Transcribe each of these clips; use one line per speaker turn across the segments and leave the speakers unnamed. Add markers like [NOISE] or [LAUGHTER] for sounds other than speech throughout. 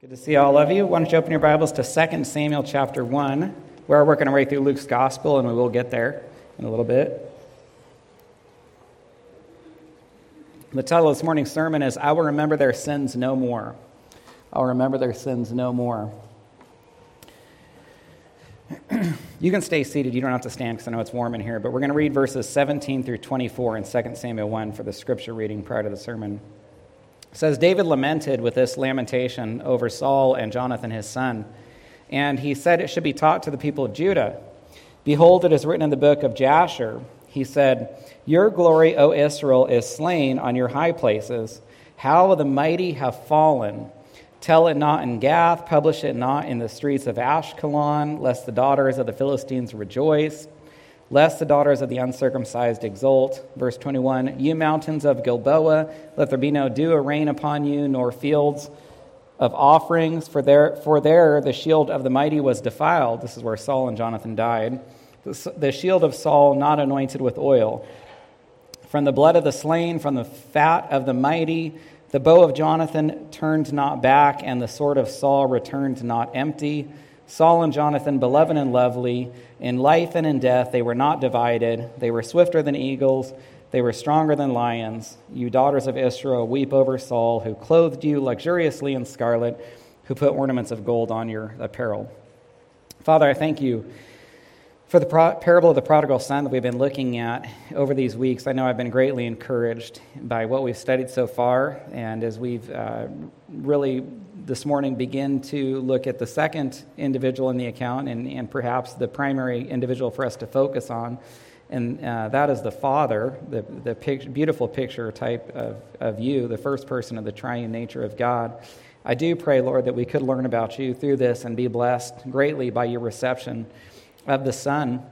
Good to see all of you. Why don't you open your Bibles to 2 Samuel chapter 1. We're working our way through Luke's gospel, and we will get there in a little bit. The title of this morning's sermon is I Will Remember Their Sins No More. I'll remember their sins no more. [CLEARS THROAT] you can stay seated. You don't have to stand because I know it's warm in here. But we're going to read verses 17 through 24 in 2 Samuel 1 for the scripture reading prior to the sermon. It says David lamented with this lamentation over Saul and Jonathan his son, and he said it should be taught to the people of Judah. Behold, it is written in the book of Jasher. He said, Your glory, O Israel, is slain on your high places. How the mighty have fallen. Tell it not in Gath, publish it not in the streets of Ashkelon, lest the daughters of the Philistines rejoice lest the daughters of the uncircumcised exult. Verse 21 You mountains of Gilboa, let there be no dew or rain upon you, nor fields of offerings, for there, for there the shield of the mighty was defiled. This is where Saul and Jonathan died. The shield of Saul not anointed with oil. From the blood of the slain, from the fat of the mighty, the bow of Jonathan turned not back, and the sword of Saul returned not empty. Saul and Jonathan, beloved and lovely, in life and in death, they were not divided. They were swifter than eagles. They were stronger than lions. You daughters of Israel, weep over Saul, who clothed you luxuriously in scarlet, who put ornaments of gold on your apparel. Father, I thank you for the parable of the prodigal son that we've been looking at over these weeks. I know I've been greatly encouraged by what we've studied so far, and as we've uh, really this morning begin to look at the second individual in the account and, and perhaps the primary individual for us to focus on. And uh, that is the Father, the, the pic- beautiful picture type of, of you, the first person of the triune nature of God. I do pray, Lord, that we could learn about you through this and be blessed greatly by your reception of the Son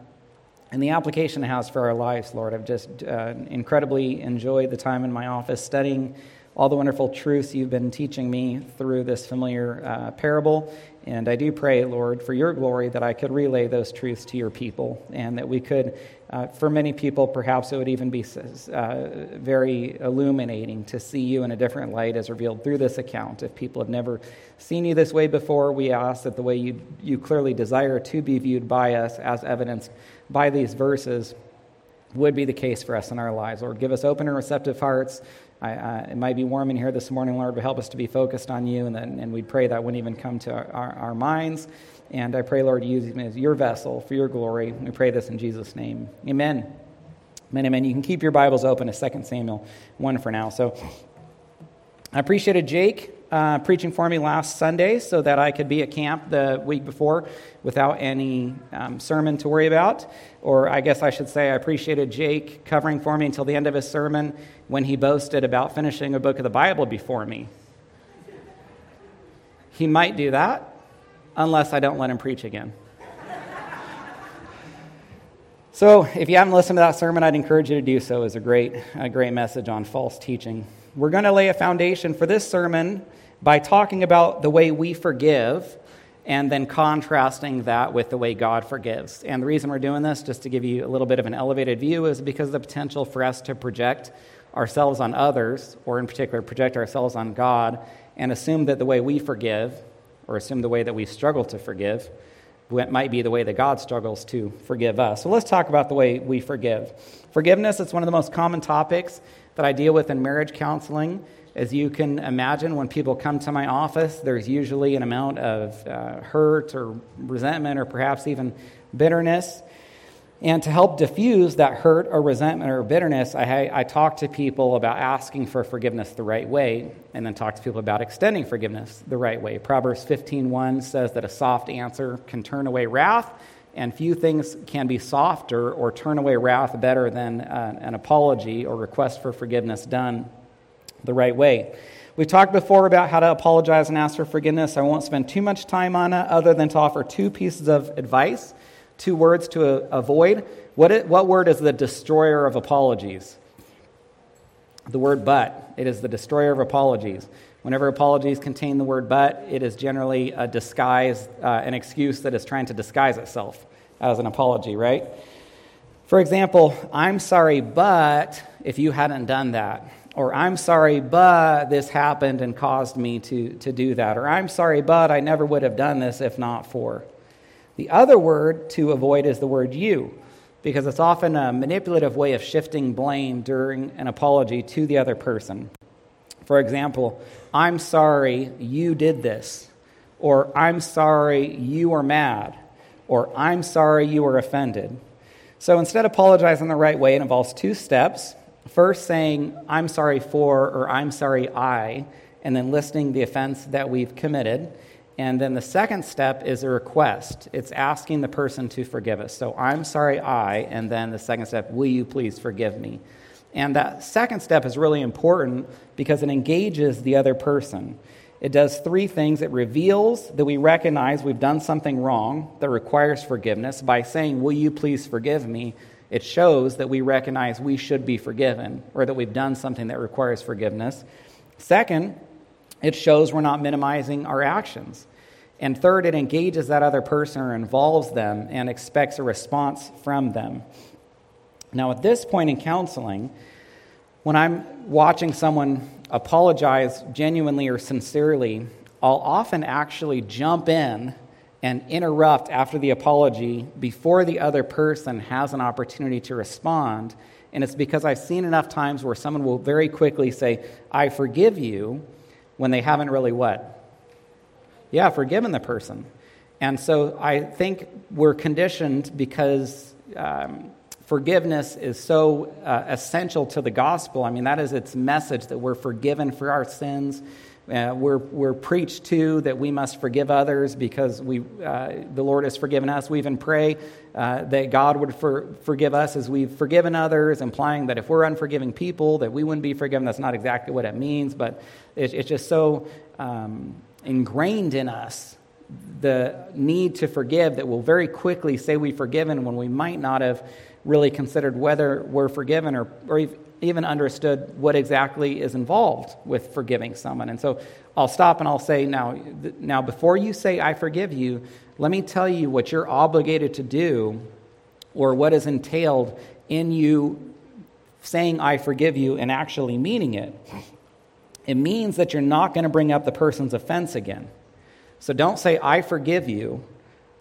and the application it has for our lives, Lord. I've just uh, incredibly enjoyed the time in my office studying all the wonderful truths you've been teaching me through this familiar uh, parable. And I do pray, Lord, for your glory, that I could relay those truths to your people and that we could, uh, for many people, perhaps it would even be uh, very illuminating to see you in a different light as revealed through this account. If people have never seen you this way before, we ask that the way you, you clearly desire to be viewed by us, as evidenced by these verses, would be the case for us in our lives. Lord, give us open and receptive hearts I, I, it might be warm in here this morning, Lord, but help us to be focused on you. And, then, and we pray that wouldn't even come to our, our minds. And I pray, Lord, use as your vessel for your glory. We pray this in Jesus' name. Amen. Amen, amen. You can keep your Bibles open to 2 Samuel 1 for now. So I appreciated Jake uh, preaching for me last Sunday so that I could be at camp the week before without any um, sermon to worry about. Or I guess I should say, I appreciated Jake covering for me until the end of his sermon when he boasted about finishing a book of the Bible before me. He might do that unless I don't let him preach again. So, if you haven't listened to that sermon, I'd encourage you to do so. It's a great, a great message on false teaching. We're going to lay a foundation for this sermon by talking about the way we forgive and then contrasting that with the way God forgives. And the reason we're doing this, just to give you a little bit of an elevated view, is because of the potential for us to project ourselves on others, or in particular, project ourselves on God, and assume that the way we forgive, or assume the way that we struggle to forgive, might be the way that God struggles to forgive us. So let's talk about the way we forgive. Forgiveness is one of the most common topics that I deal with in marriage counseling. As you can imagine, when people come to my office, there's usually an amount of uh, hurt or resentment or perhaps even bitterness. And to help diffuse that hurt or resentment or bitterness, I, I talk to people about asking for forgiveness the right way, and then talk to people about extending forgiveness the right way. Proverbs 15:1 says that a soft answer can turn away wrath, and few things can be softer or turn away wrath better than uh, an apology or request for forgiveness done the right way. We've talked before about how to apologize and ask for forgiveness. I won't spend too much time on it other than to offer two pieces of advice, two words to avoid. What, it, what word is the destroyer of apologies? The word but. It is the destroyer of apologies. Whenever apologies contain the word but, it is generally a disguise, uh, an excuse that is trying to disguise itself as an apology, right? For example, I'm sorry, but if you hadn't done that, Or I'm sorry, but this happened and caused me to, to do that. Or I'm sorry, but I never would have done this if not for. The other word to avoid is the word you, because it's often a manipulative way of shifting blame during an apology to the other person. For example, I'm sorry you did this, or I'm sorry you were mad, or I'm sorry you were offended. So instead of apologizing the right way, it involves two steps. First, saying, I'm sorry for, or I'm sorry I, and then listing the offense that we've committed. And then the second step is a request. It's asking the person to forgive us. So I'm sorry, I, and then the second step, will you please forgive me? And that second step is really important because it engages the other person. It does three things. It reveals that we recognize we've done something wrong that requires forgiveness. By saying, Will you please forgive me? It shows that we recognize we should be forgiven or that we've done something that requires forgiveness. Second, it shows we're not minimizing our actions. And third, it engages that other person or involves them and expects a response from them. Now, at this point in counseling, when I'm watching someone apologize genuinely or sincerely, I'll often actually jump in and interrupt after the apology before the other person has an opportunity to respond. And it's because I've seen enough times where someone will very quickly say, I forgive you, when they haven't really what? Yeah, forgiven the person. And so I think we're conditioned because um, forgiveness is so uh, essential to the gospel. I mean, that is its message that we're forgiven for our sins. Uh, we're, we're preached to that we must forgive others because we, uh, the Lord has forgiven us. We even pray uh, that God would for, forgive us as we've forgiven others, implying that if we're unforgiving people, that we wouldn't be forgiven. That's not exactly what it means, but it, it's just so um, ingrained in us the need to forgive that we'll very quickly say we've forgiven when we might not have really considered whether we're forgiven or, or even understood what exactly is involved with forgiving someone. And so I'll stop and I'll say, now, now before you say, I forgive you, let me tell you what you're obligated to do or what is entailed in you saying, I forgive you, and actually meaning it. It means that you're not going to bring up the person's offense again. So don't say, I forgive you,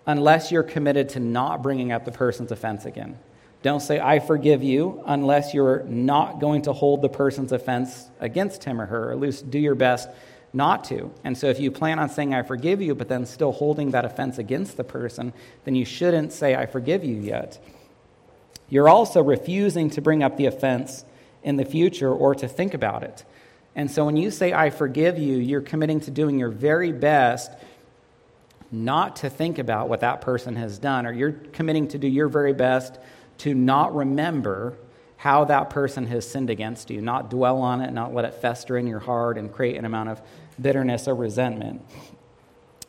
unless you're committed to not bringing up the person's offense again. Don't say, I forgive you, unless you're not going to hold the person's offense against him or her, or at least do your best not to. And so if you plan on saying, I forgive you, but then still holding that offense against the person, then you shouldn't say, I forgive you yet. You're also refusing to bring up the offense in the future or to think about it. And so when you say, I forgive you, you're committing to doing your very best not to think about what that person has done, or you're committing to do your very best to not remember how that person has sinned against you, not dwell on it, not let it fester in your heart and create an amount of bitterness or resentment.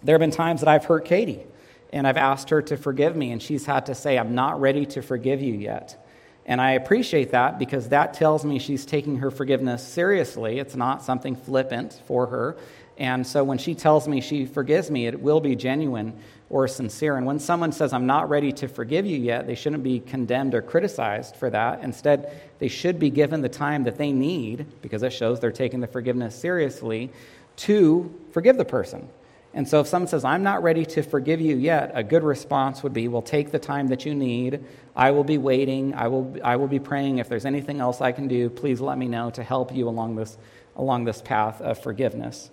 There have been times that I've hurt Katie and I've asked her to forgive me, and she's had to say, I'm not ready to forgive you yet. And I appreciate that because that tells me she's taking her forgiveness seriously. It's not something flippant for her. And so when she tells me she forgives me, it will be genuine or sincere. And when someone says, I'm not ready to forgive you yet, they shouldn't be condemned or criticized for that. Instead, they should be given the time that they need, because it shows they're taking the forgiveness seriously, to forgive the person. And so if someone says, I'm not ready to forgive you yet, a good response would be, Well, take the time that you need. I will be waiting. I will, I will be praying. If there's anything else I can do, please let me know to help you along this, along this path of forgiveness.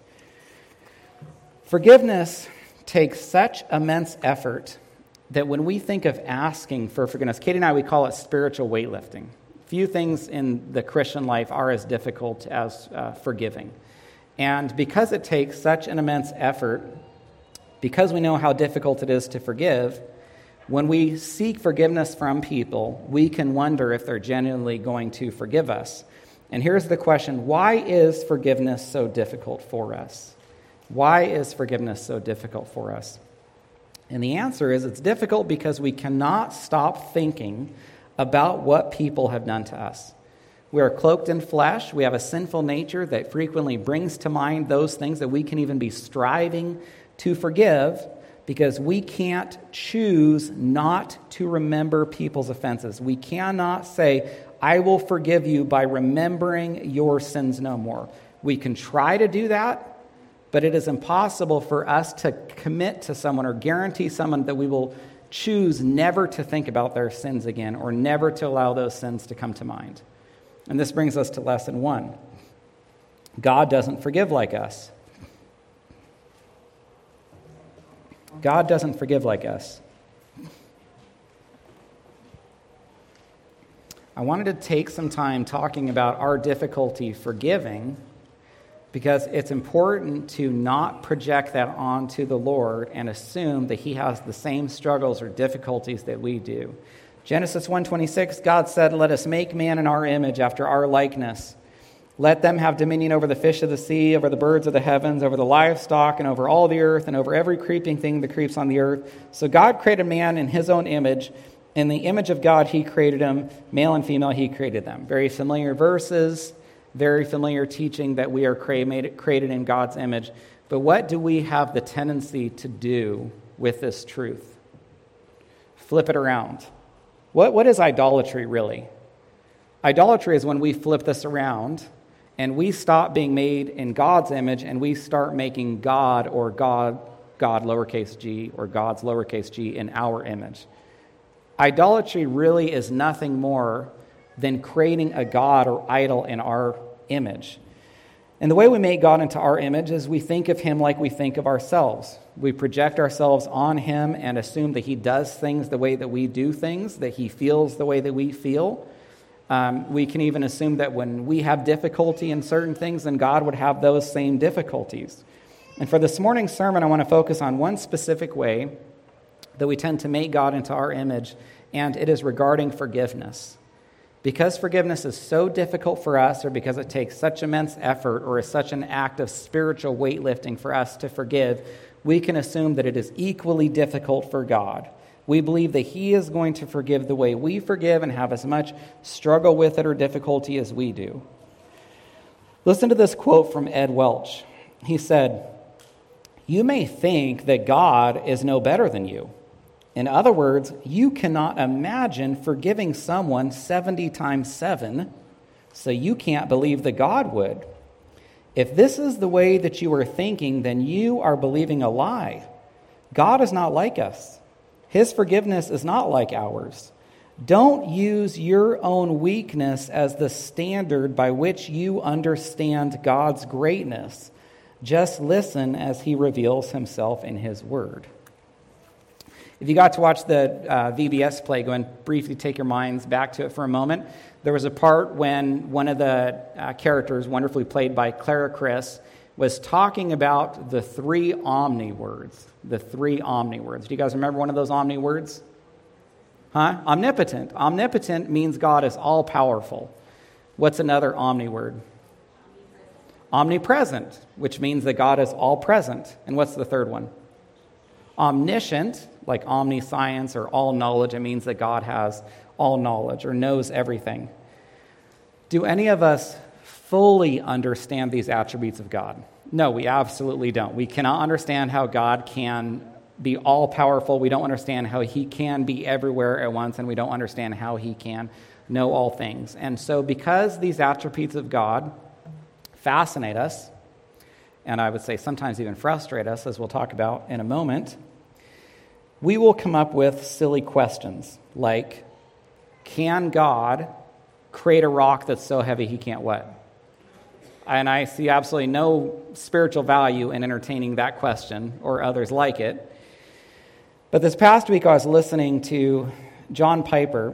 Forgiveness takes such immense effort that when we think of asking for forgiveness, Katie and I, we call it spiritual weightlifting. Few things in the Christian life are as difficult as uh, forgiving. And because it takes such an immense effort, because we know how difficult it is to forgive, when we seek forgiveness from people, we can wonder if they're genuinely going to forgive us. And here's the question why is forgiveness so difficult for us? Why is forgiveness so difficult for us? And the answer is it's difficult because we cannot stop thinking about what people have done to us. We are cloaked in flesh. We have a sinful nature that frequently brings to mind those things that we can even be striving to forgive because we can't choose not to remember people's offenses. We cannot say, I will forgive you by remembering your sins no more. We can try to do that, but it is impossible for us to commit to someone or guarantee someone that we will choose never to think about their sins again or never to allow those sins to come to mind. And this brings us to lesson one God doesn't forgive like us. God doesn't forgive like us. I wanted to take some time talking about our difficulty forgiving because it's important to not project that onto the Lord and assume that he has the same struggles or difficulties that we do. Genesis 1:26 God said, "Let us make man in our image after our likeness. Let them have dominion over the fish of the sea, over the birds of the heavens, over the livestock, and over all the earth, and over every creeping thing that creeps on the earth." So God created man in his own image. In the image of God, he created him. Male and female, he created them. Very familiar verses, very familiar teaching that we are created in God's image. But what do we have the tendency to do with this truth? Flip it around. What, what is idolatry really? Idolatry is when we flip this around and we stop being made in God's image and we start making God or God, God lowercase g, or God's lowercase g in our image. Idolatry really is nothing more than creating a God or idol in our image. And the way we make God into our image is we think of Him like we think of ourselves. We project ourselves on Him and assume that He does things the way that we do things, that He feels the way that we feel. Um, we can even assume that when we have difficulty in certain things, then God would have those same difficulties. And for this morning's sermon, I want to focus on one specific way that we tend to make God into our image, and it is regarding forgiveness. Because forgiveness is so difficult for us, or because it takes such immense effort, or is such an act of spiritual weightlifting for us to forgive, we can assume that it is equally difficult for God. We believe that He is going to forgive the way we forgive and have as much struggle with it or difficulty as we do. Listen to this quote from Ed Welch. He said, You may think that God is no better than you. In other words, you cannot imagine forgiving someone 70 times 7, so you can't believe that God would. If this is the way that you are thinking, then you are believing a lie. God is not like us, His forgiveness is not like ours. Don't use your own weakness as the standard by which you understand God's greatness. Just listen as He reveals Himself in His Word. If you got to watch the uh, VBS play, go and briefly take your minds back to it for a moment. There was a part when one of the uh, characters, wonderfully played by Clara Chris, was talking about the three omni words. The three omni words. Do you guys remember one of those omni words? Huh? Omnipotent. Omnipotent means God is all powerful. What's another omni word? Omnipresent, which means that God is all present. And what's the third one? Omniscient, like omniscience or all knowledge. It means that God has all knowledge or knows everything. Do any of us fully understand these attributes of God? No, we absolutely don't. We cannot understand how God can be all powerful. We don't understand how he can be everywhere at once, and we don't understand how he can know all things. And so, because these attributes of God fascinate us, and I would say sometimes even frustrate us, as we'll talk about in a moment, we will come up with silly questions like Can God create a rock that's so heavy he can't what? And I see absolutely no spiritual value in entertaining that question or others like it. But this past week, I was listening to John Piper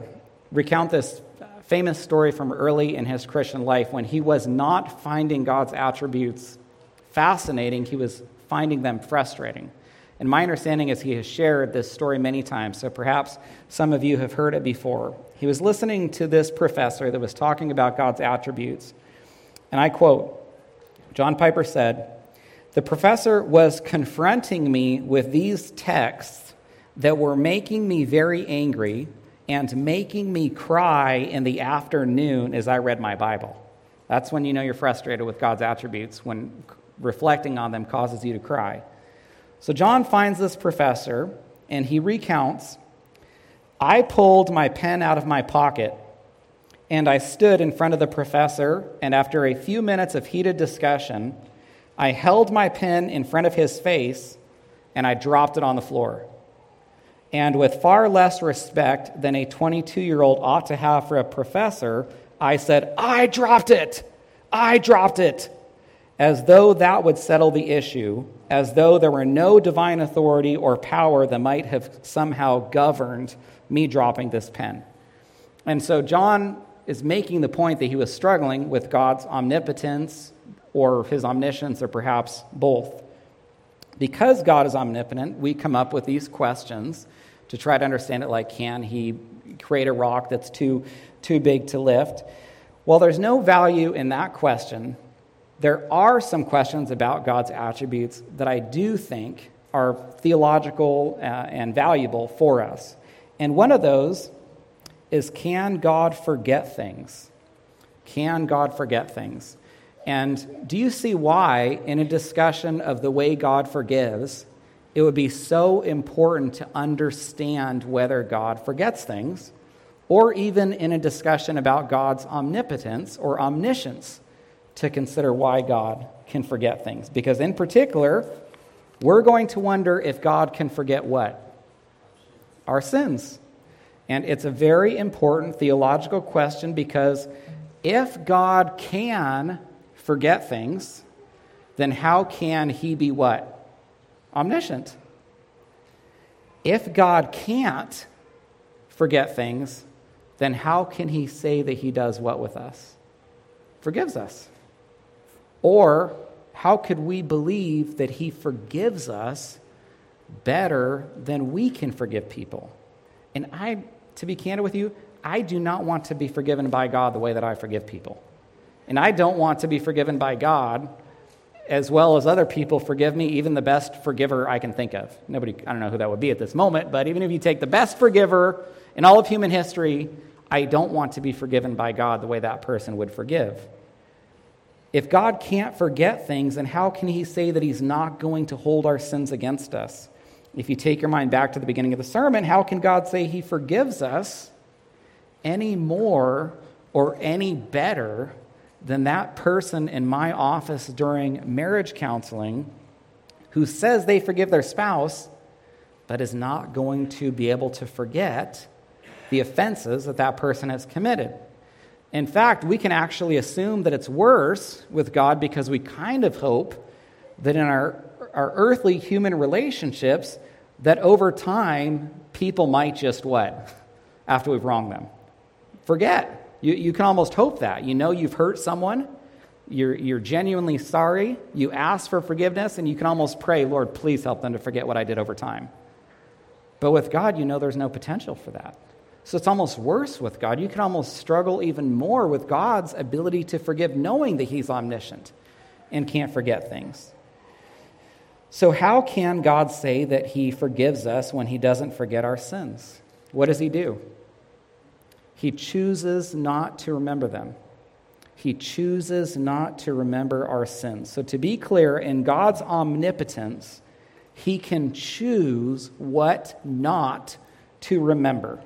recount this famous story from early in his Christian life when he was not finding God's attributes fascinating, he was finding them frustrating. And my understanding is he has shared this story many times, so perhaps some of you have heard it before. He was listening to this professor that was talking about God's attributes. And I quote John Piper said, The professor was confronting me with these texts that were making me very angry and making me cry in the afternoon as I read my Bible. That's when you know you're frustrated with God's attributes, when reflecting on them causes you to cry. So John finds this professor and he recounts I pulled my pen out of my pocket and I stood in front of the professor, and after a few minutes of heated discussion, I held my pen in front of his face and I dropped it on the floor. And with far less respect than a 22 year old ought to have for a professor, I said, I dropped it! I dropped it! As though that would settle the issue, as though there were no divine authority or power that might have somehow governed me dropping this pen. And so John is making the point that he was struggling with God's omnipotence or his omniscience, or perhaps both. Because God is omnipotent, we come up with these questions to try to understand it like can he create a rock that's too, too big to lift? Well, there's no value in that question. There are some questions about God's attributes that I do think are theological uh, and valuable for us. And one of those is can God forget things? Can God forget things? And do you see why, in a discussion of the way God forgives, it would be so important to understand whether God forgets things, or even in a discussion about God's omnipotence or omniscience, to consider why God can forget things? Because, in particular, we're going to wonder if God can forget what? Our sins. And it's a very important theological question because if God can forget things, then how can he be what? Omniscient. If God can't forget things, then how can he say that he does what with us? Forgives us. Or how could we believe that he forgives us better than we can forgive people? And I to be candid with you, I do not want to be forgiven by God the way that I forgive people. And I don't want to be forgiven by God as well as other people forgive me, even the best forgiver I can think of. Nobody, I don't know who that would be at this moment, but even if you take the best forgiver in all of human history, I don't want to be forgiven by God the way that person would forgive. If God can't forget things, then how can He say that He's not going to hold our sins against us? If you take your mind back to the beginning of the sermon, how can God say He forgives us any more or any better than that person in my office during marriage counseling who says they forgive their spouse but is not going to be able to forget the offenses that that person has committed? In fact, we can actually assume that it's worse with God because we kind of hope that in our our earthly human relationships that over time people might just what? [LAUGHS] After we've wronged them. Forget. You, you can almost hope that. You know you've hurt someone, you're, you're genuinely sorry, you ask for forgiveness, and you can almost pray, Lord, please help them to forget what I did over time. But with God, you know there's no potential for that. So it's almost worse with God. You can almost struggle even more with God's ability to forgive, knowing that He's omniscient and can't forget things. So, how can God say that He forgives us when He doesn't forget our sins? What does He do? He chooses not to remember them. He chooses not to remember our sins. So, to be clear, in God's omnipotence, He can choose what not to remember.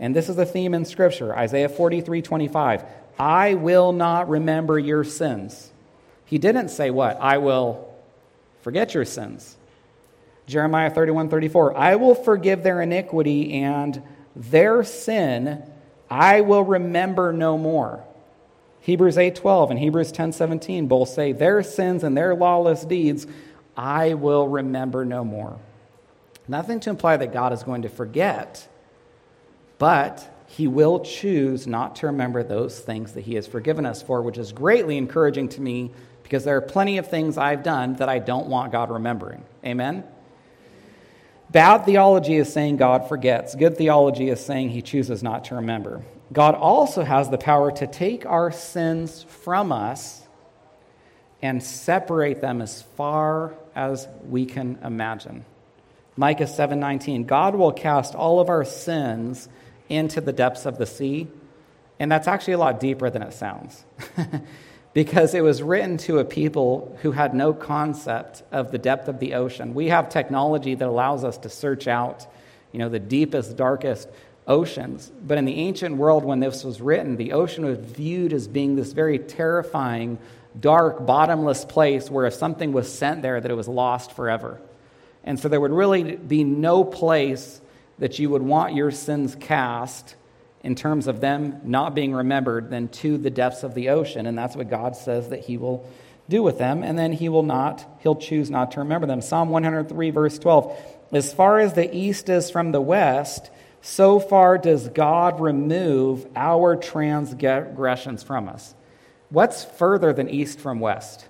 And this is a theme in Scripture Isaiah 43 25. I will not remember your sins. He didn't say what? I will Forget your sins. Jeremiah 31 34. I will forgive their iniquity and their sin I will remember no more. Hebrews 8:12 and Hebrews 10:17 both say their sins and their lawless deeds I will remember no more. Nothing to imply that God is going to forget, but he will choose not to remember those things that he has forgiven us for, which is greatly encouraging to me because there are plenty of things I've done that I don't want God remembering. Amen? Bad theology is saying God forgets. Good theology is saying he chooses not to remember. God also has the power to take our sins from us and separate them as far as we can imagine. Micah 7:19 God will cast all of our sins into the depths of the sea. And that's actually a lot deeper than it sounds. [LAUGHS] because it was written to a people who had no concept of the depth of the ocean. We have technology that allows us to search out, you know, the deepest, darkest oceans. But in the ancient world, when this was written, the ocean was viewed as being this very terrifying, dark, bottomless place where if something was sent there, that it was lost forever. And so there would really be no place that you would want your sins cast in terms of them not being remembered than to the depths of the ocean. And that's what God says that He will do with them. And then He will not, He'll choose not to remember them. Psalm 103, verse 12. As far as the east is from the west, so far does God remove our transgressions from us. What's further than east from west?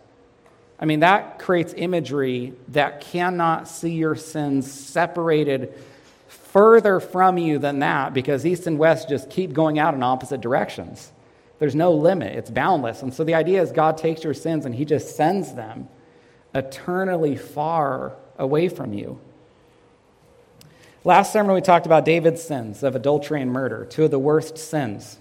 I mean, that creates imagery that cannot see your sins separated further from you than that because east and west just keep going out in opposite directions. There's no limit, it's boundless. And so the idea is God takes your sins and he just sends them eternally far away from you. Last sermon, we talked about David's sins of adultery and murder, two of the worst sins.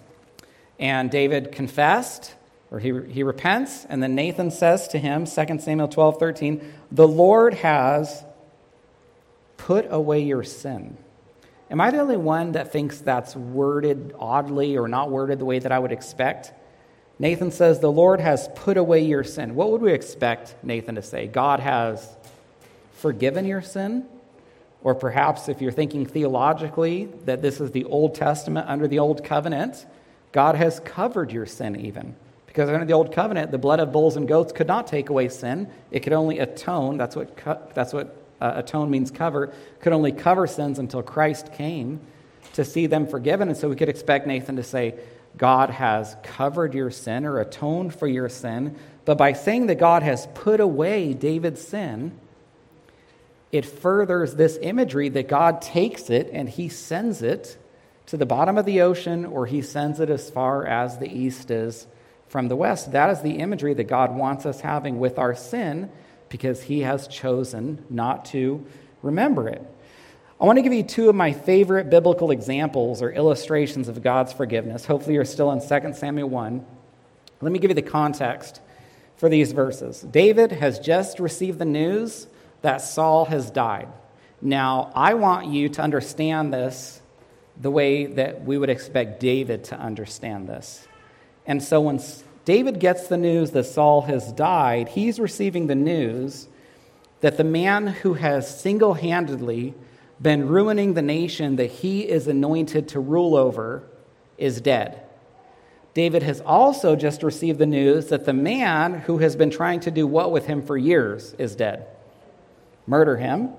And David confessed, or he, he repents, and then Nathan says to him, 2 Samuel 12, 13, The Lord has put away your sin. Am I the only one that thinks that's worded oddly or not worded the way that I would expect? Nathan says, The Lord has put away your sin. What would we expect Nathan to say? God has forgiven your sin? Or perhaps if you're thinking theologically that this is the Old Testament under the Old Covenant, God has covered your sin even. Because under the Old Covenant, the blood of bulls and goats could not take away sin. It could only atone. That's what, that's what uh, atone means cover. Could only cover sins until Christ came to see them forgiven. And so we could expect Nathan to say, God has covered your sin or atoned for your sin. But by saying that God has put away David's sin, it furthers this imagery that God takes it and he sends it to the bottom of the ocean or he sends it as far as the east is from the west. That is the imagery that God wants us having with our sin because he has chosen not to remember it. I want to give you two of my favorite biblical examples or illustrations of God's forgiveness. Hopefully, you're still in 2 Samuel 1. Let me give you the context for these verses. David has just received the news that Saul has died. Now, I want you to understand this the way that we would expect David to understand this. And so when David gets the news that Saul has died, he's receiving the news that the man who has single handedly been ruining the nation that he is anointed to rule over is dead. David has also just received the news that the man who has been trying to do what with him for years is dead murder him.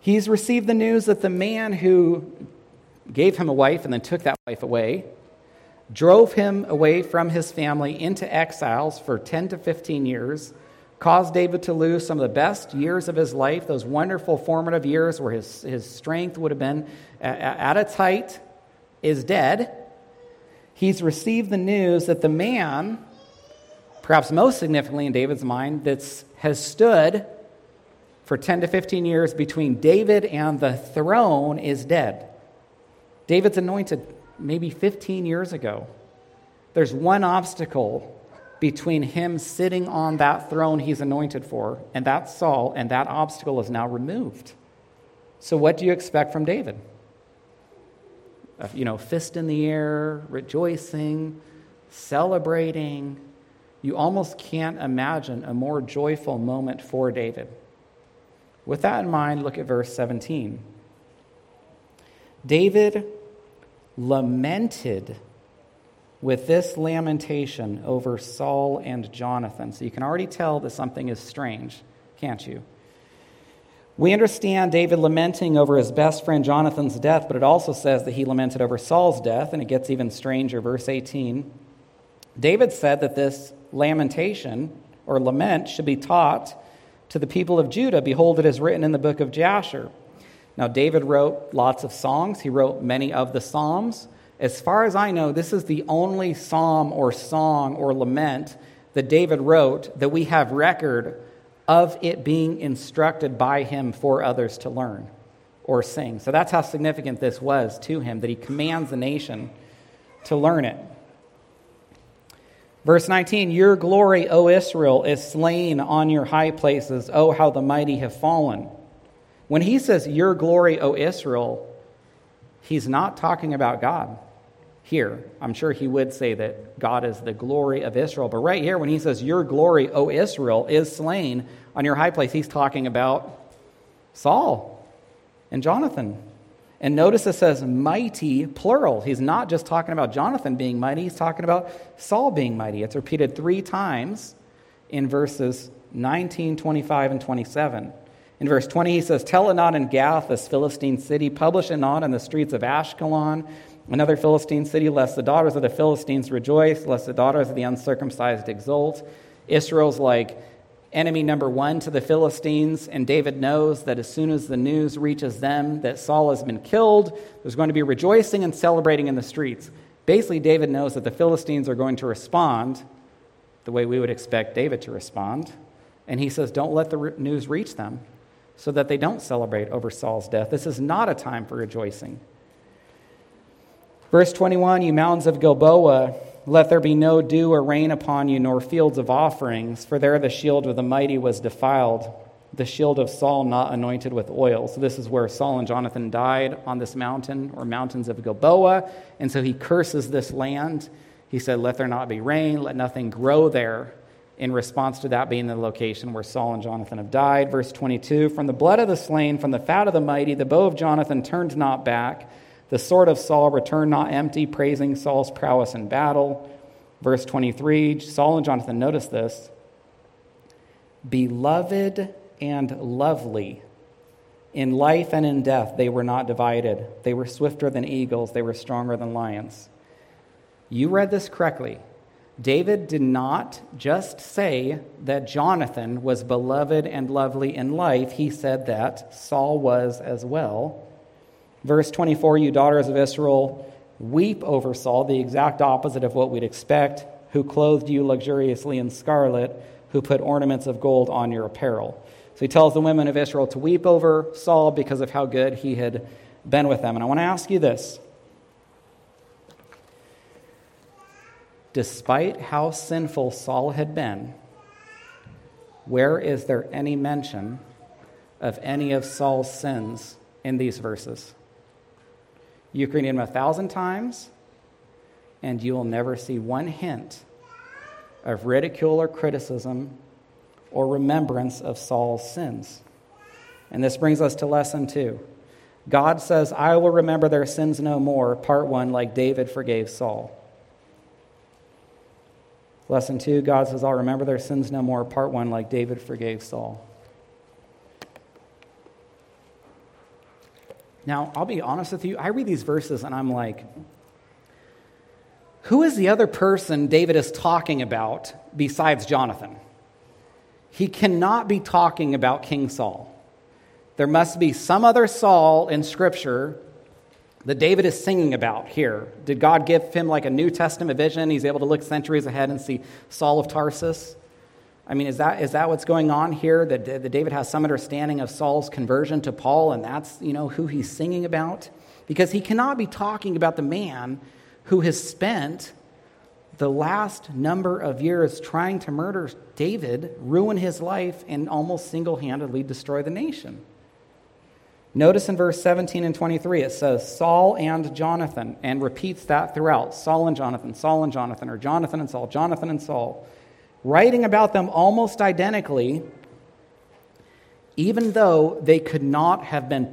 He's received the news that the man who gave him a wife and then took that wife away drove him away from his family into exiles for 10 to 15 years, caused David to lose some of the best years of his life, those wonderful formative years where his, his strength would have been at its height, is dead. He's received the news that the man, perhaps most significantly in David's mind, that has stood for 10 to 15 years between David and the throne is dead. David's anointed maybe 15 years ago. There's one obstacle between him sitting on that throne he's anointed for and that Saul, and that obstacle is now removed. So, what do you expect from David? You know, fist in the air, rejoicing, celebrating. You almost can't imagine a more joyful moment for David. With that in mind, look at verse 17. David lamented with this lamentation over Saul and Jonathan. So you can already tell that something is strange, can't you? We understand David lamenting over his best friend Jonathan's death, but it also says that he lamented over Saul's death, and it gets even stranger. Verse 18 David said that this lamentation or lament should be taught to the people of Judah, Behold, it is written in the book of Jasher. Now, David wrote lots of songs, he wrote many of the Psalms. As far as I know, this is the only psalm or song or lament that David wrote that we have record of it being instructed by him for others to learn or sing. So that's how significant this was to him, that he commands the nation to learn it. Verse 19 Your glory, O Israel, is slain on your high places. Oh, how the mighty have fallen. When he says, Your glory, O Israel, he's not talking about God here. I'm sure he would say that God is the glory of Israel. But right here, when he says, Your glory, O Israel, is slain on your high place, he's talking about Saul and Jonathan. And notice it says mighty, plural. He's not just talking about Jonathan being mighty, he's talking about Saul being mighty. It's repeated three times in verses 19, 25, and 27. In verse 20, he says, Tell not in Gath, this Philistine city, publish not in the streets of Ashkelon, another Philistine city, lest the daughters of the Philistines rejoice, lest the daughters of the uncircumcised exult. Israel's like enemy number one to the Philistines, and David knows that as soon as the news reaches them that Saul has been killed, there's going to be rejoicing and celebrating in the streets. Basically, David knows that the Philistines are going to respond the way we would expect David to respond. And he says, Don't let the news reach them so that they don't celebrate over Saul's death. This is not a time for rejoicing. Verse 21 You mountains of Gilboa, let there be no dew or rain upon you, nor fields of offerings, for there the shield of the mighty was defiled, the shield of Saul not anointed with oil. So, this is where Saul and Jonathan died on this mountain, or mountains of Gilboa. And so he curses this land. He said, Let there not be rain, let nothing grow there, in response to that being the location where Saul and Jonathan have died. Verse 22 From the blood of the slain, from the fat of the mighty, the bow of Jonathan turned not back. The sword of Saul returned not empty, praising Saul's prowess in battle. Verse 23 Saul and Jonathan, notice this. Beloved and lovely. In life and in death, they were not divided. They were swifter than eagles, they were stronger than lions. You read this correctly. David did not just say that Jonathan was beloved and lovely in life, he said that Saul was as well. Verse 24 You daughters of Israel, weep over Saul, the exact opposite of what we'd expect, who clothed you luxuriously in scarlet, who put ornaments of gold on your apparel. So he tells the women of Israel to weep over Saul because of how good he had been with them. And I want to ask you this. Despite how sinful Saul had been, where is there any mention of any of Saul's sins in these verses? You can read them a thousand times, and you will never see one hint of ridicule or criticism or remembrance of Saul's sins. And this brings us to lesson two. God says, I will remember their sins no more, part one, like David forgave Saul. Lesson two, God says, I'll remember their sins no more, part one, like David forgave Saul. Now, I'll be honest with you, I read these verses and I'm like, who is the other person David is talking about besides Jonathan? He cannot be talking about King Saul. There must be some other Saul in Scripture that David is singing about here. Did God give him like a New Testament vision? He's able to look centuries ahead and see Saul of Tarsus. I mean, is that, is that what's going on here? That, that David has some understanding of Saul's conversion to Paul, and that's, you know, who he's singing about? Because he cannot be talking about the man who has spent the last number of years trying to murder David, ruin his life, and almost single handedly destroy the nation. Notice in verse 17 and 23, it says Saul and Jonathan, and repeats that throughout Saul and Jonathan, Saul and Jonathan, or Jonathan and Saul, Jonathan and Saul writing about them almost identically, even though they could not have been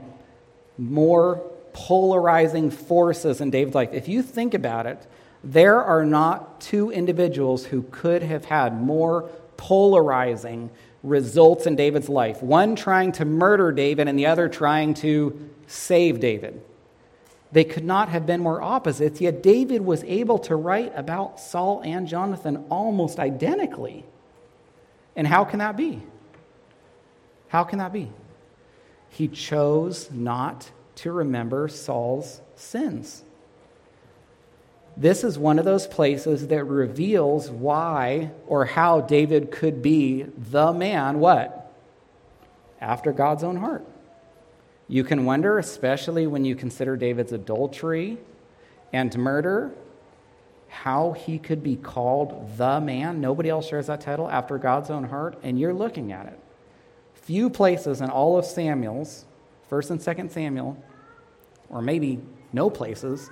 more polarizing forces in David's life. If you think about it, there are not two individuals who could have had more polarizing results in David's life. One trying to murder David, and the other trying to save David. They could not have been more opposites, yet David was able to write about Saul and Jonathan almost identically. And how can that be? How can that be? He chose not to remember Saul's sins. This is one of those places that reveals why or how David could be the man, what? After God's own heart. You can wonder, especially when you consider David's adultery and murder, how he could be called the man. Nobody else shares that title after God's own heart, and you're looking at it. Few places in all of Samuel's, 1st and 2nd Samuel, or maybe no places,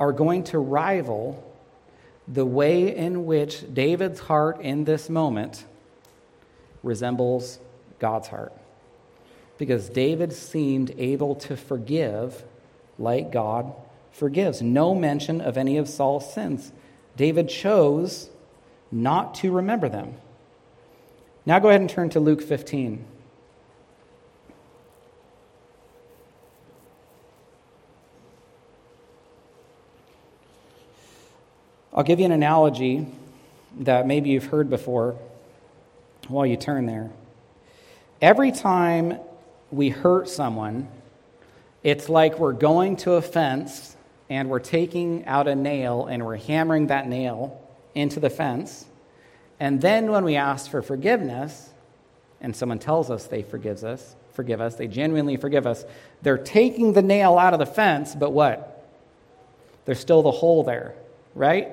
are going to rival the way in which David's heart in this moment resembles God's heart. Because David seemed able to forgive like God forgives. No mention of any of Saul's sins. David chose not to remember them. Now go ahead and turn to Luke 15. I'll give you an analogy that maybe you've heard before while you turn there. Every time we hurt someone, it's like we're going to a fence and we're taking out a nail and we're hammering that nail into the fence. And then when we ask for forgiveness, and someone tells us they forgives us, forgive us, they genuinely forgive us, they're taking the nail out of the fence, but what? There's still the hole there, right?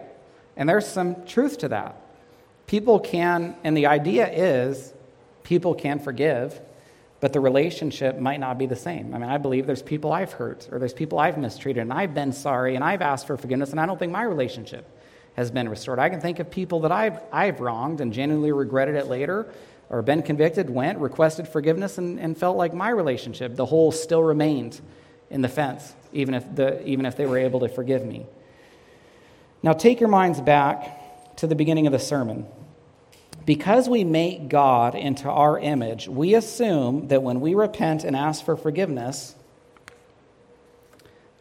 And there's some truth to that. People can, and the idea is people can forgive, but the relationship might not be the same. I mean, I believe there's people I've hurt, or there's people I've mistreated, and I've been sorry, and I've asked for forgiveness, and I don't think my relationship has been restored. I can think of people that I've, I've wronged and genuinely regretted it later, or been convicted, went, requested forgiveness, and, and felt like my relationship, the hole still remained in the fence, even if, the, even if they were able to forgive me. Now, take your minds back to the beginning of the sermon. Because we make God into our image, we assume that when we repent and ask for forgiveness,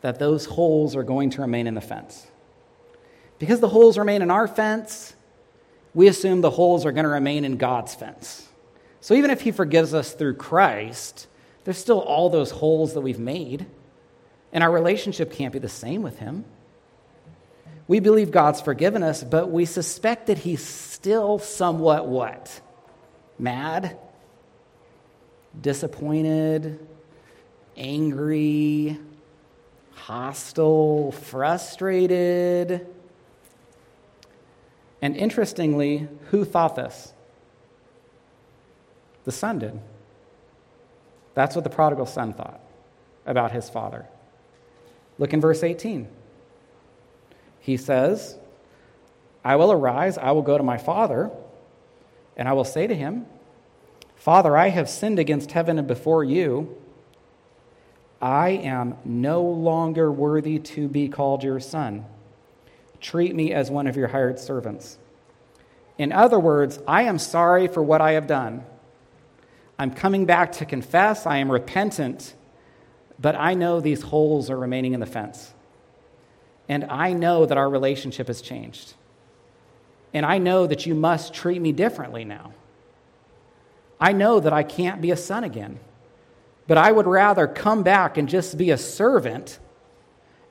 that those holes are going to remain in the fence. Because the holes remain in our fence, we assume the holes are going to remain in God's fence. So even if He forgives us through Christ, there's still all those holes that we've made, and our relationship can't be the same with Him. We believe God's forgiven us, but we suspect that He's still somewhat what? Mad? Disappointed? Angry? Hostile? Frustrated? And interestingly, who thought this? The son did. That's what the prodigal son thought about his father. Look in verse 18. He says, I will arise, I will go to my father, and I will say to him, Father, I have sinned against heaven and before you. I am no longer worthy to be called your son. Treat me as one of your hired servants. In other words, I am sorry for what I have done. I'm coming back to confess. I am repentant, but I know these holes are remaining in the fence. And I know that our relationship has changed. And I know that you must treat me differently now. I know that I can't be a son again. But I would rather come back and just be a servant,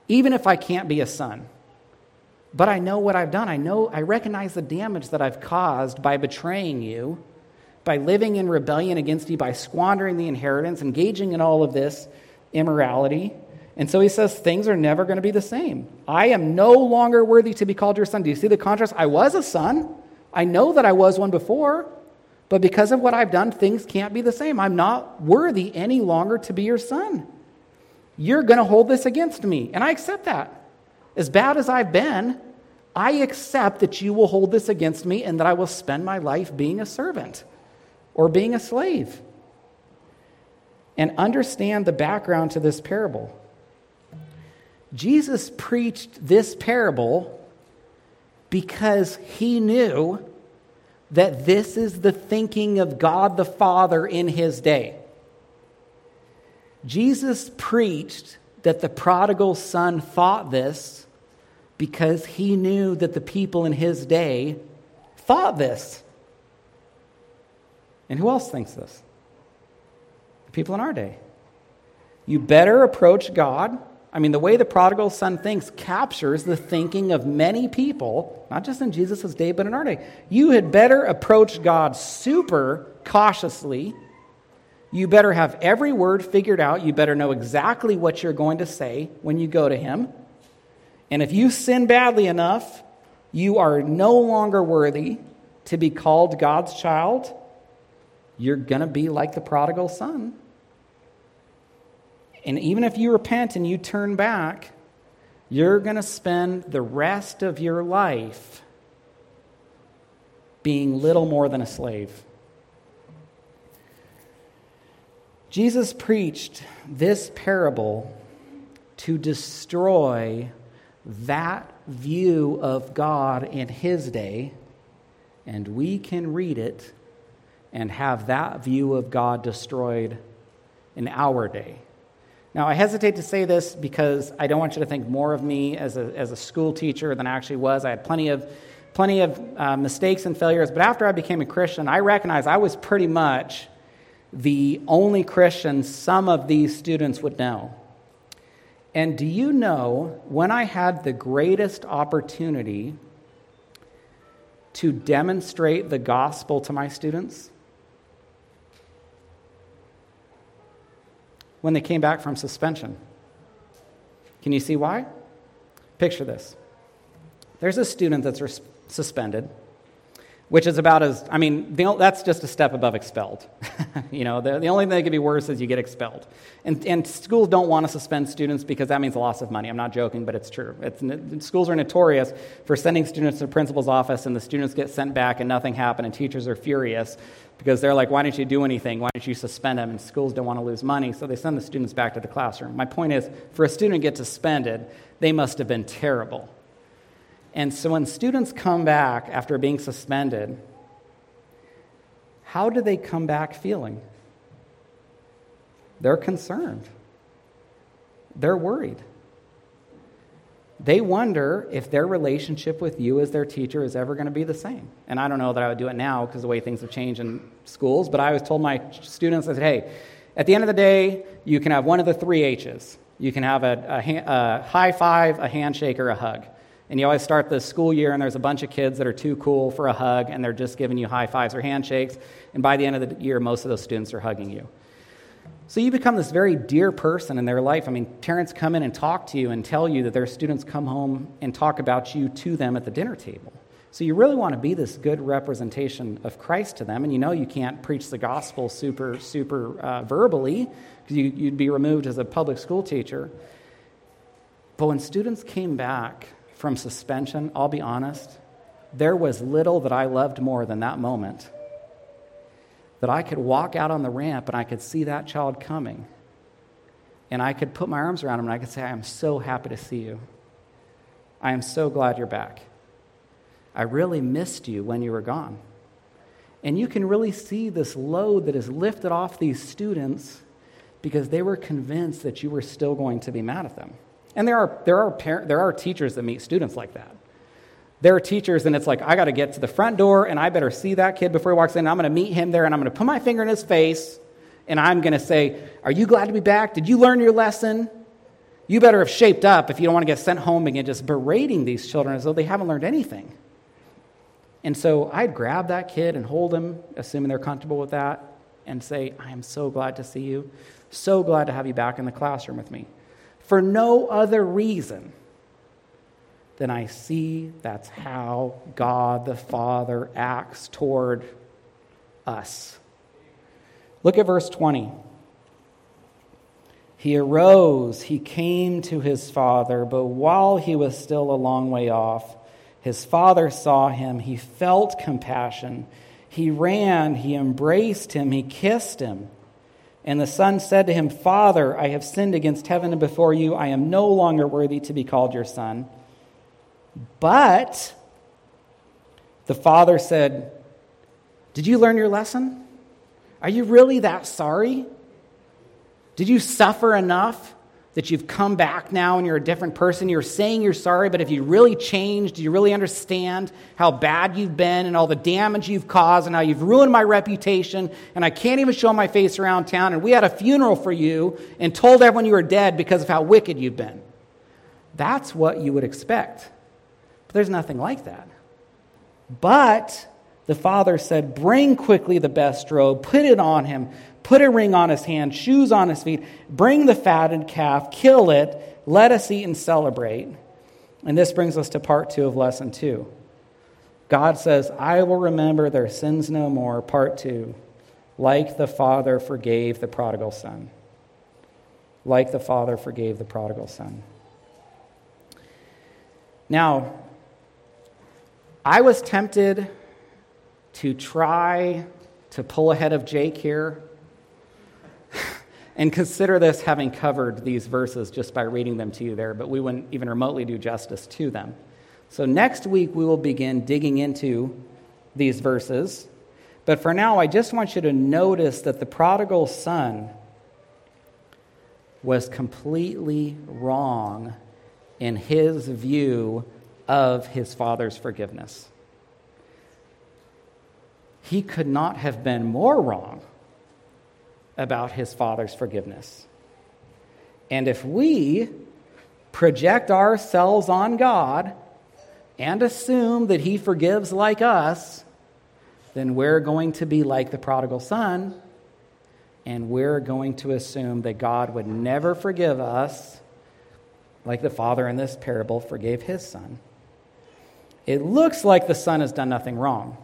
even if I can't be a son. But I know what I've done. I know I recognize the damage that I've caused by betraying you, by living in rebellion against you, by squandering the inheritance, engaging in all of this immorality. And so he says, things are never going to be the same. I am no longer worthy to be called your son. Do you see the contrast? I was a son. I know that I was one before, but because of what I've done, things can't be the same. I'm not worthy any longer to be your son. You're going to hold this against me, and I accept that. As bad as I've been, I accept that you will hold this against me and that I will spend my life being a servant or being a slave. And understand the background to this parable. Jesus preached this parable because he knew that this is the thinking of God the Father in his day. Jesus preached that the prodigal son thought this because he knew that the people in his day thought this. And who else thinks this? The people in our day. You better approach God I mean, the way the prodigal son thinks captures the thinking of many people, not just in Jesus' day, but in our day. You had better approach God super cautiously. You better have every word figured out. You better know exactly what you're going to say when you go to Him. And if you sin badly enough, you are no longer worthy to be called God's child. You're going to be like the prodigal son And even if you repent and you turn back, you're going to spend the rest of your life being little more than a slave. Jesus preached this parable to destroy that view of God in his day, and we can read it and have that view of God destroyed in our day. Now, I hesitate to say this because I don't want you to think more of me as a, as a school teacher than I actually was. I had plenty of, plenty of uh, mistakes and failures, but after I became a Christian, I recognized I was pretty much the only Christian some of these students would know. And do you know when I had the greatest opportunity to demonstrate the gospel to my students? When they came back from suspension. Can you see why? Picture this there's a student that's res- suspended, which is about as, I mean, the, that's just a step above expelled. [LAUGHS] you know, the, the only thing that could be worse is you get expelled. And, and schools don't want to suspend students because that means a loss of money. I'm not joking, but it's true. It's, schools are notorious for sending students to the principal's office and the students get sent back and nothing happened and teachers are furious because they're like, why don't you do anything? Why don't you suspend them? And schools don't want to lose money, so they send the students back to the classroom. My point is, for a student to get suspended, they must have been terrible. And so when students come back after being suspended, how do they come back feeling? They're concerned. They're worried. They wonder if their relationship with you as their teacher is ever going to be the same. And I don't know that I would do it now because the way things have changed in schools, but I always told my students, I said, hey, at the end of the day, you can have one of the three H's. You can have a, a, a high five, a handshake, or a hug. And you always start the school year, and there's a bunch of kids that are too cool for a hug, and they're just giving you high fives or handshakes. And by the end of the year, most of those students are hugging you. So you become this very dear person in their life. I mean, parents come in and talk to you and tell you that their students come home and talk about you to them at the dinner table. So you really want to be this good representation of Christ to them. And you know you can't preach the gospel super, super uh, verbally because you, you'd be removed as a public school teacher. But when students came back from suspension, I'll be honest, there was little that I loved more than that moment that I could walk out on the ramp and I could see that child coming. And I could put my arms around him and I could say, I am so happy to see you. I am so glad you're back. I really missed you when you were gone. And you can really see this load that is lifted off these students because they were convinced that you were still going to be mad at them. And there are, there are, there are teachers that meet students like that. There are teachers, and it's like, I got to get to the front door, and I better see that kid before he walks in. I'm going to meet him there, and I'm going to put my finger in his face, and I'm going to say, Are you glad to be back? Did you learn your lesson? You better have shaped up if you don't want to get sent home again, just berating these children as though they haven't learned anything. And so I'd grab that kid and hold him, assuming they're comfortable with that, and say, I am so glad to see you. So glad to have you back in the classroom with me. For no other reason than I see that's how God the Father acts toward us. Look at verse 20. He arose, he came to his father, but while he was still a long way off, his father saw him. He felt compassion. He ran, he embraced him, he kissed him. And the son said to him, Father, I have sinned against heaven and before you. I am no longer worthy to be called your son. But the father said, Did you learn your lesson? Are you really that sorry? Did you suffer enough that you've come back now and you're a different person? You're saying you're sorry, but if you really changed, you really understand how bad you've been and all the damage you've caused and how you've ruined my reputation and I can't even show my face around town and we had a funeral for you and told everyone you were dead because of how wicked you've been? That's what you would expect. But there's nothing like that. But the father said, Bring quickly the best robe, put it on him, put a ring on his hand, shoes on his feet, bring the fattened calf, kill it, let us eat and celebrate. And this brings us to part two of lesson two. God says, I will remember their sins no more. Part two, like the father forgave the prodigal son. like the Father forgave the prodigal son. Now, I was tempted to try to pull ahead of Jake here and consider this having covered these verses just by reading them to you there, but we wouldn't even remotely do justice to them. So next week we will begin digging into these verses. But for now, I just want you to notice that the prodigal son was completely wrong in his view of his father's forgiveness. He could not have been more wrong about his father's forgiveness. And if we project ourselves on God and assume that he forgives like us, then we're going to be like the prodigal son, and we're going to assume that God would never forgive us like the father in this parable forgave his son. It looks like the son has done nothing wrong.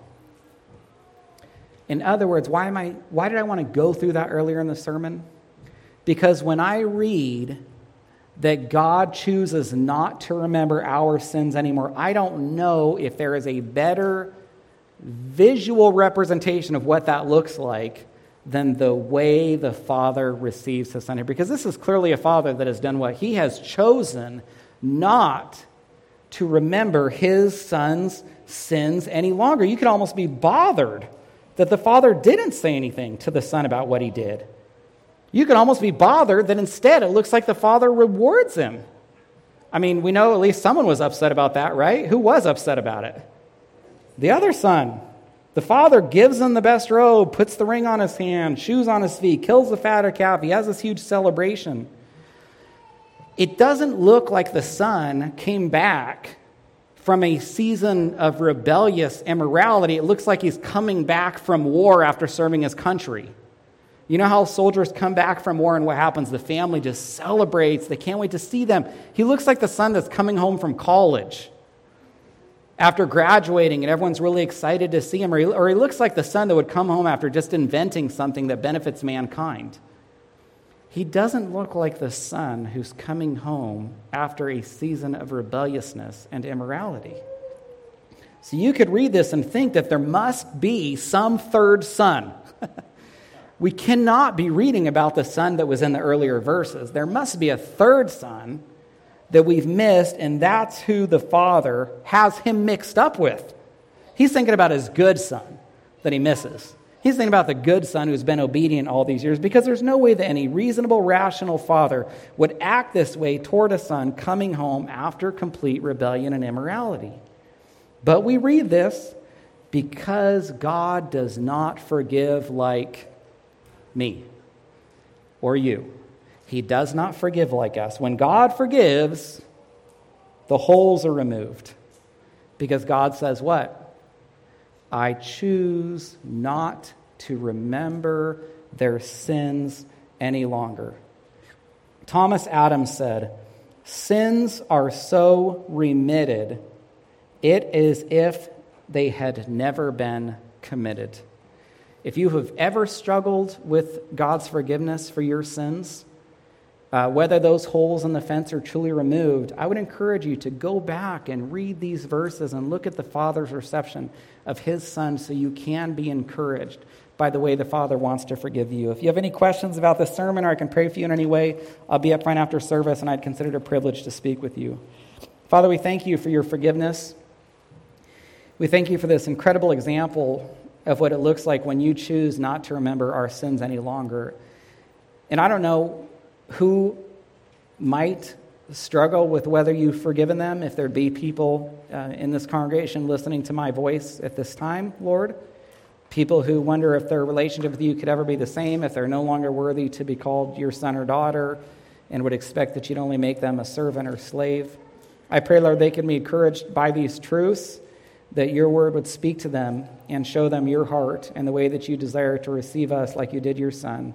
In other words, why, am I, why did I want to go through that earlier in the sermon? Because when I read that God chooses not to remember our sins anymore, I don't know if there is a better visual representation of what that looks like than the way the Father receives his Son here. Because this is clearly a Father that has done what? He has chosen not to remember his Son's sins any longer. You could almost be bothered that the Father didn't say anything to the Son about what he did. You could almost be bothered that instead it looks like the Father rewards him. I mean, we know at least someone was upset about that, right? Who was upset about it? The other son. The father gives him the best robe, puts the ring on his hand, shoes on his feet, kills the fatter calf. He has this huge celebration. It doesn't look like the son came back from a season of rebellious immorality. It looks like he's coming back from war after serving his country. You know how soldiers come back from war and what happens? The family just celebrates. They can't wait to see them. He looks like the son that's coming home from college after graduating and everyone's really excited to see him, or he, or he looks like the son that would come home after just inventing something that benefits mankind. He doesn't look like the son who's coming home after a season of rebelliousness and immorality. So you could read this and think that there must be some third son. [LAUGHS] we cannot be reading about the son that was in the earlier verses. There must be a third son that we've missed, and that's who the Father has him mixed up with. He's thinking about his good son that he misses. He's thinking about the good son who's been obedient all these years because there's no way that any reasonable, rational father would act this way toward a son coming home after complete rebellion and immorality. But we read this because God does not forgive like me or you. He does not forgive like us. When God forgives, the holes are removed. Because God says, What? I choose not to remember their sins any longer. Thomas Adams said, Sins are so remitted, it is as if they had never been committed. If you have ever struggled with God's forgiveness for your sins, uh, whether those holes in the fence are truly removed, I would encourage you to go back and read these verses and look at the Father's reception of His Son so you can be encouraged by the way the Father wants to forgive you. If you have any questions about this sermon or I can pray for you in any way, I'll be up front after service and I'd consider it a privilege to speak with you. Father, we thank you for your forgiveness. We thank you for this incredible example of what it looks like when you choose not to remember our sins any longer. And I don't know who might struggle with whether you've forgiven them, if there'd be people uh, in this congregation listening to my voice at this time, Lord. People who wonder if their relationship with you could ever be the same, if they're no longer worthy to be called your son or daughter, and would expect that you'd only make them a servant or slave. I pray, Lord, they can be encouraged by these truths, that your word would speak to them and show them your heart and the way that you desire to receive us like you did your son.